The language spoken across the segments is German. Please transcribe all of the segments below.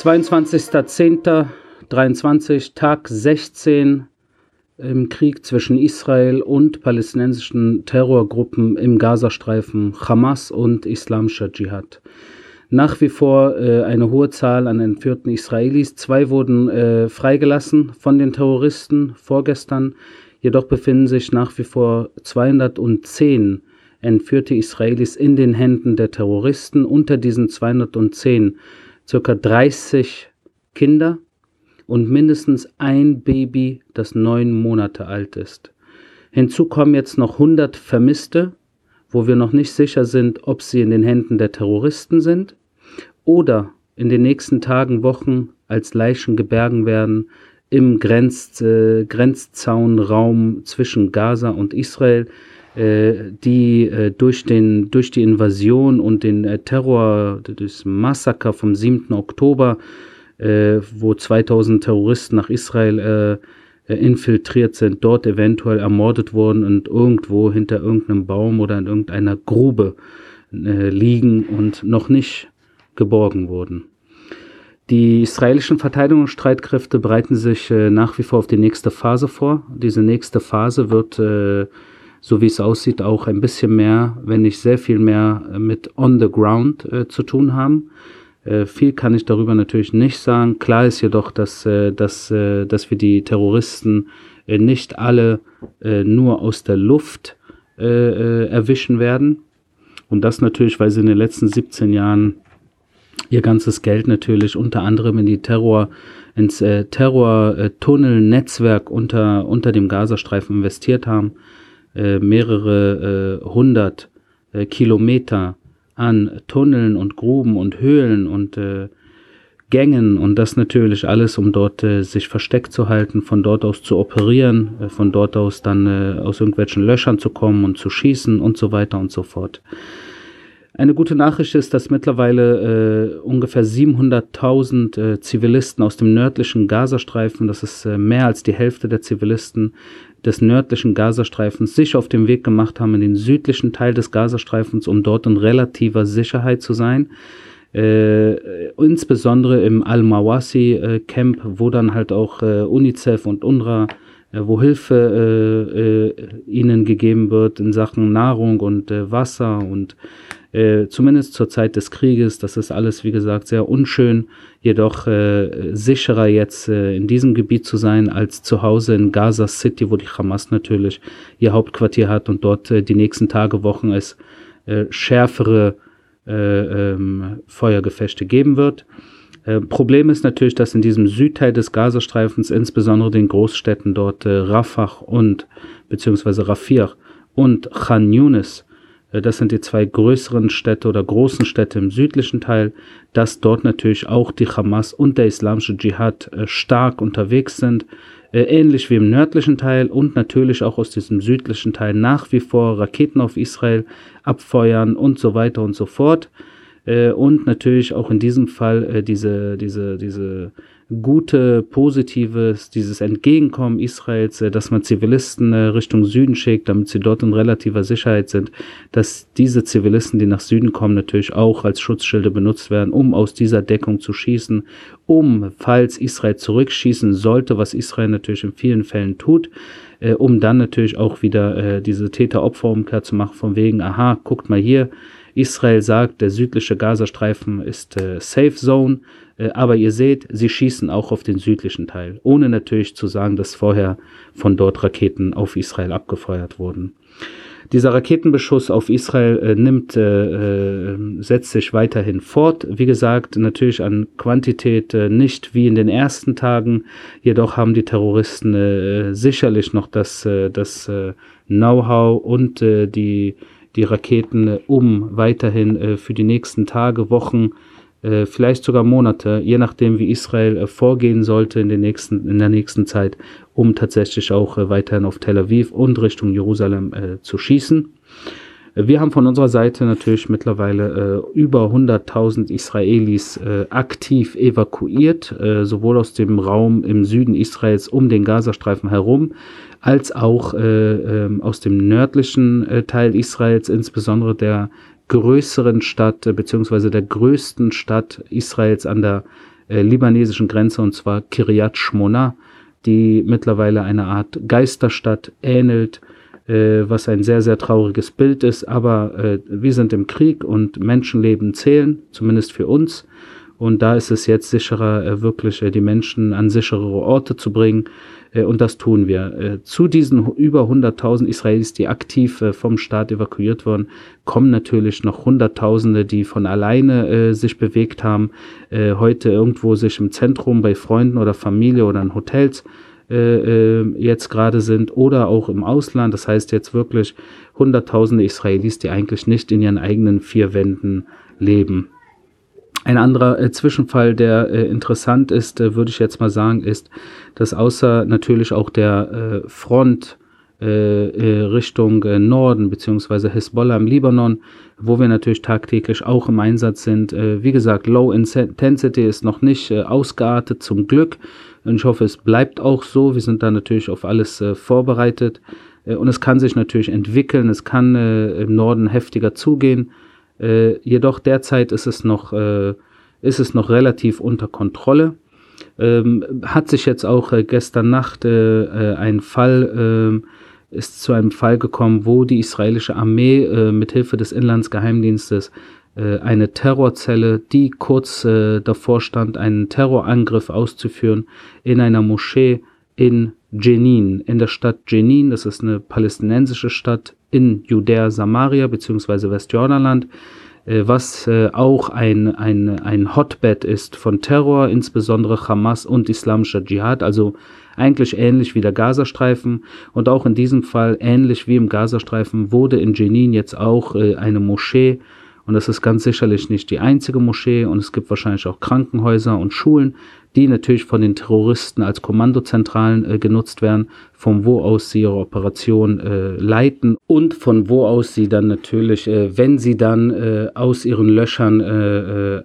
22.10.23, Tag 16 im Krieg zwischen Israel und palästinensischen Terrorgruppen im Gazastreifen, Hamas und Islamischer Dschihad. Nach wie vor äh, eine hohe Zahl an entführten Israelis. Zwei wurden äh, freigelassen von den Terroristen vorgestern. Jedoch befinden sich nach wie vor 210 entführte Israelis in den Händen der Terroristen. Unter diesen 210 circa 30 Kinder und mindestens ein Baby, das neun Monate alt ist. Hinzu kommen jetzt noch 100 Vermisste, wo wir noch nicht sicher sind, ob sie in den Händen der Terroristen sind oder in den nächsten Tagen, Wochen als Leichen gebergen werden im Grenz, äh, Grenzzaunraum zwischen Gaza und Israel, die äh, durch, den, durch die Invasion und den äh, Terror, das Massaker vom 7. Oktober äh, wo 2000 Terroristen nach Israel äh, äh, infiltriert sind, dort eventuell ermordet wurden und irgendwo hinter irgendeinem Baum oder in irgendeiner Grube äh, liegen und noch nicht geborgen wurden. Die israelischen Verteidigungsstreitkräfte bereiten sich äh, nach wie vor auf die nächste Phase vor. Diese nächste Phase wird, äh, so wie es aussieht, auch ein bisschen mehr, wenn nicht sehr viel mehr mit On the Ground äh, zu tun haben. Äh, viel kann ich darüber natürlich nicht sagen. Klar ist jedoch, dass, äh, dass, äh, dass wir die Terroristen äh, nicht alle äh, nur aus der Luft äh, erwischen werden. Und das natürlich, weil sie in den letzten 17 Jahren ihr ganzes Geld natürlich unter anderem in die Terror, ins äh, Terror-Tunnel-Netzwerk unter, unter dem Gazastreifen investiert haben. Äh, mehrere äh, hundert äh, Kilometer an Tunneln und Gruben und Höhlen und äh, Gängen und das natürlich alles, um dort äh, sich versteckt zu halten, von dort aus zu operieren, äh, von dort aus dann äh, aus irgendwelchen Löchern zu kommen und zu schießen und so weiter und so fort. Eine gute Nachricht ist, dass mittlerweile äh, ungefähr 700.000 äh, Zivilisten aus dem nördlichen Gazastreifen, das ist äh, mehr als die Hälfte der Zivilisten, des nördlichen Gazastreifens sich auf den Weg gemacht haben in den südlichen Teil des Gazastreifens, um dort in relativer Sicherheit zu sein. Äh, insbesondere im Al-Mawasi-Camp, äh, wo dann halt auch äh, UNICEF und UNRWA, äh, wo Hilfe äh, äh, ihnen gegeben wird in Sachen Nahrung und Wasser und äh, zumindest zur Zeit des Krieges. Das ist alles, wie gesagt, sehr unschön, jedoch äh, sicherer jetzt äh, in diesem Gebiet zu sein als zu Hause in Gaza City, wo die Hamas natürlich ihr Hauptquartier hat und dort äh, die nächsten Tage, Wochen es äh, schärfere äh, ähm, Feuergefechte geben wird. Äh, Problem ist natürlich, dass in diesem Südteil des Gazastreifens, insbesondere den Großstädten dort äh, Rafah und beziehungsweise Rafir und Khan Yunis, das sind die zwei größeren Städte oder großen Städte im südlichen Teil, dass dort natürlich auch die Hamas und der islamische Dschihad äh, stark unterwegs sind, äh, ähnlich wie im nördlichen Teil und natürlich auch aus diesem südlichen Teil nach wie vor Raketen auf Israel abfeuern und so weiter und so fort. Und natürlich auch in diesem Fall diese, diese, diese gute, positives, dieses Entgegenkommen Israels, äh, dass man Zivilisten äh, Richtung Süden schickt, damit sie dort in relativer Sicherheit sind, dass diese Zivilisten, die nach Süden kommen, natürlich auch als Schutzschilde benutzt werden, um aus dieser Deckung zu schießen, um, falls Israel zurückschießen sollte, was Israel natürlich in vielen Fällen tut, äh, um dann natürlich auch wieder äh, diese Täter-Opfer-Umkehr zu machen, von wegen, aha, guckt mal hier, Israel sagt, der südliche Gazastreifen ist äh, Safe Zone, äh, aber ihr seht, sie schießen auch auf den südlichen Teil, ohne natürlich zu sagen, dass vorher von dort Raketen auf Israel abgefeuert wurden. Dieser Raketenbeschuss auf Israel äh, nimmt, äh, äh, setzt sich weiterhin fort. Wie gesagt, natürlich an Quantität äh, nicht wie in den ersten Tagen. Jedoch haben die Terroristen äh, sicherlich noch das, äh, das äh, Know-how und äh, die, die Raketen, äh, um weiterhin äh, für die nächsten Tage, Wochen äh, vielleicht sogar Monate, je nachdem, wie Israel vorgehen sollte in, den nächsten, in der nächsten Zeit, um tatsächlich auch weiterhin auf Tel Aviv und Richtung Jerusalem zu schießen. Wir haben von unserer Seite natürlich mittlerweile äh, über 100.000 Israelis äh, aktiv evakuiert, äh, sowohl aus dem Raum im Süden Israels um den Gazastreifen herum, als auch äh, äh, aus dem nördlichen äh, Teil Israels, insbesondere der größeren Stadt, äh, beziehungsweise der größten Stadt Israels an der libanesischen Grenze, und zwar Kiryat Shmona, die mittlerweile eine Art Geisterstadt ähnelt, äh, was ein sehr, sehr trauriges Bild ist. Aber äh, wir sind im Krieg und Menschenleben zählen, zumindest für uns. Und da ist es jetzt sicherer, äh, wirklich äh, die Menschen an sicherere Orte zu bringen. Äh, und das tun wir. Zu diesen über 100.000 Israelis, die aktiv vom Staat evakuiert wurden, kommen natürlich noch Hunderttausende, die von alleine sich bewegt haben, heute irgendwo sich im Zentrum bei Freunden oder Familie oder in Hotels jetzt gerade sind oder auch im Ausland. Das heißt jetzt wirklich Hunderttausende Israelis, die eigentlich nicht in ihren eigenen vier Wänden leben. Ein anderer äh, Zwischenfall, der äh, interessant ist, äh, würde ich jetzt mal sagen, ist, dass außer natürlich auch der äh, Front äh, äh, Richtung Norden beziehungsweise Hezbollah im Libanon, wo wir natürlich tagtäglich auch im Einsatz sind. wie gesagt, Low Intensity ist noch nicht ausgeartet, zum Glück. Und ich hoffe, es bleibt auch so. Wir sind da natürlich auf alles vorbereitet. und es kann sich natürlich entwickeln. Es kann im Norden heftiger zugehen. Äh, jedoch derzeit ist es noch, äh, ist es noch relativ unter Kontrolle. Ähm, hat sich jetzt auch äh, gestern Nacht äh, äh, ein Fall, ähm, ist zu einem Fall gekommen, wo die israelische Armee äh, mit Hilfe des Inlandsgeheimdienstes eine Terrorzelle, die kurz davor stand, einen Terrorangriff auszuführen, in einer Moschee in Jenin, in der Stadt Jenin, das ist eine palästinensische Stadt in Judäa Samaria bzw. Westjordanland, äh, was äh, auch ein, ein, ein Hotbed ist von Terror, insbesondere Hamas und islamischer Dschihad, also eigentlich ähnlich wie der Gazastreifen. Und auch in diesem Fall ähnlich wie im Gazastreifen wurde in Jenin jetzt auch äh, eine Moschee und das ist ganz sicherlich nicht die einzige Moschee und es gibt wahrscheinlich auch Krankenhäuser und Schulen, die natürlich von den Terroristen als Kommandozentralen äh, genutzt werden, von wo aus sie ihre Operation äh, leiten und von wo aus sie dann natürlich, äh, wenn sie dann äh, aus ihren Löchern, äh, äh,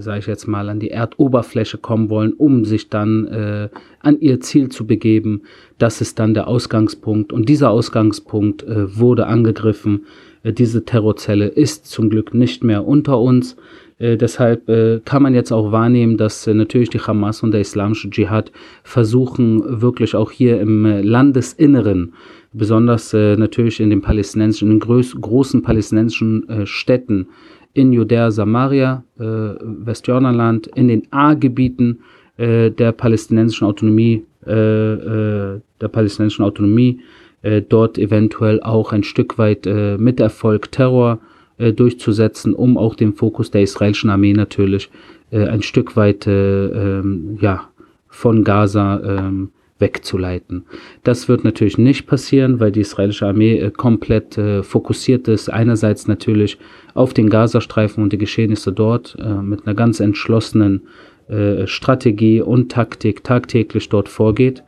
sage ich jetzt mal, an die Erdoberfläche kommen wollen, um sich dann an ihr Ziel zu begeben, das ist dann der Ausgangspunkt. Und dieser Ausgangspunkt wurde angegriffen. Äh, diese Terrorzelle ist zum Glück nicht mehr unter uns. Äh, deshalb äh, kann man jetzt auch wahrnehmen, dass äh, natürlich die Hamas und der islamische Dschihad versuchen, wirklich auch hier im äh, Landesinneren, besonders äh, natürlich in den palästinensischen, in den groß, großen palästinensischen Städten, in Judäa, Samaria, Westjordanland, in den A-Gebieten der palästinensischen Autonomie, der palästinensischen Autonomie, dort eventuell auch ein Stück weit mit Erfolg Terror äh, durchzusetzen, um auch den Fokus der israelischen Armee natürlich äh, ein Stück weit äh, ähm, ja, von Gaza ähm, wegzuleiten. Das wird natürlich nicht passieren, weil die israelische Armee äh, komplett äh, fokussiert ist. Einerseits natürlich auf den Gazastreifen und die Geschehnisse dort äh, mit einer ganz entschlossenen äh, Strategie und Taktik tagtäglich dort vorgeht.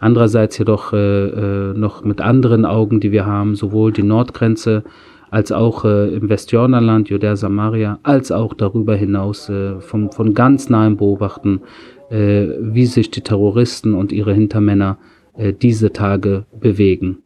Andererseits jedoch äh, äh, noch mit anderen Augen, die wir haben, sowohl die Nordgrenze als auch äh, im Westjordanland, Judäa Samaria, als auch darüber hinaus äh, vom, von ganz nahem beobachten, äh, wie sich die Terroristen und ihre Hintermänner äh, diese Tage bewegen.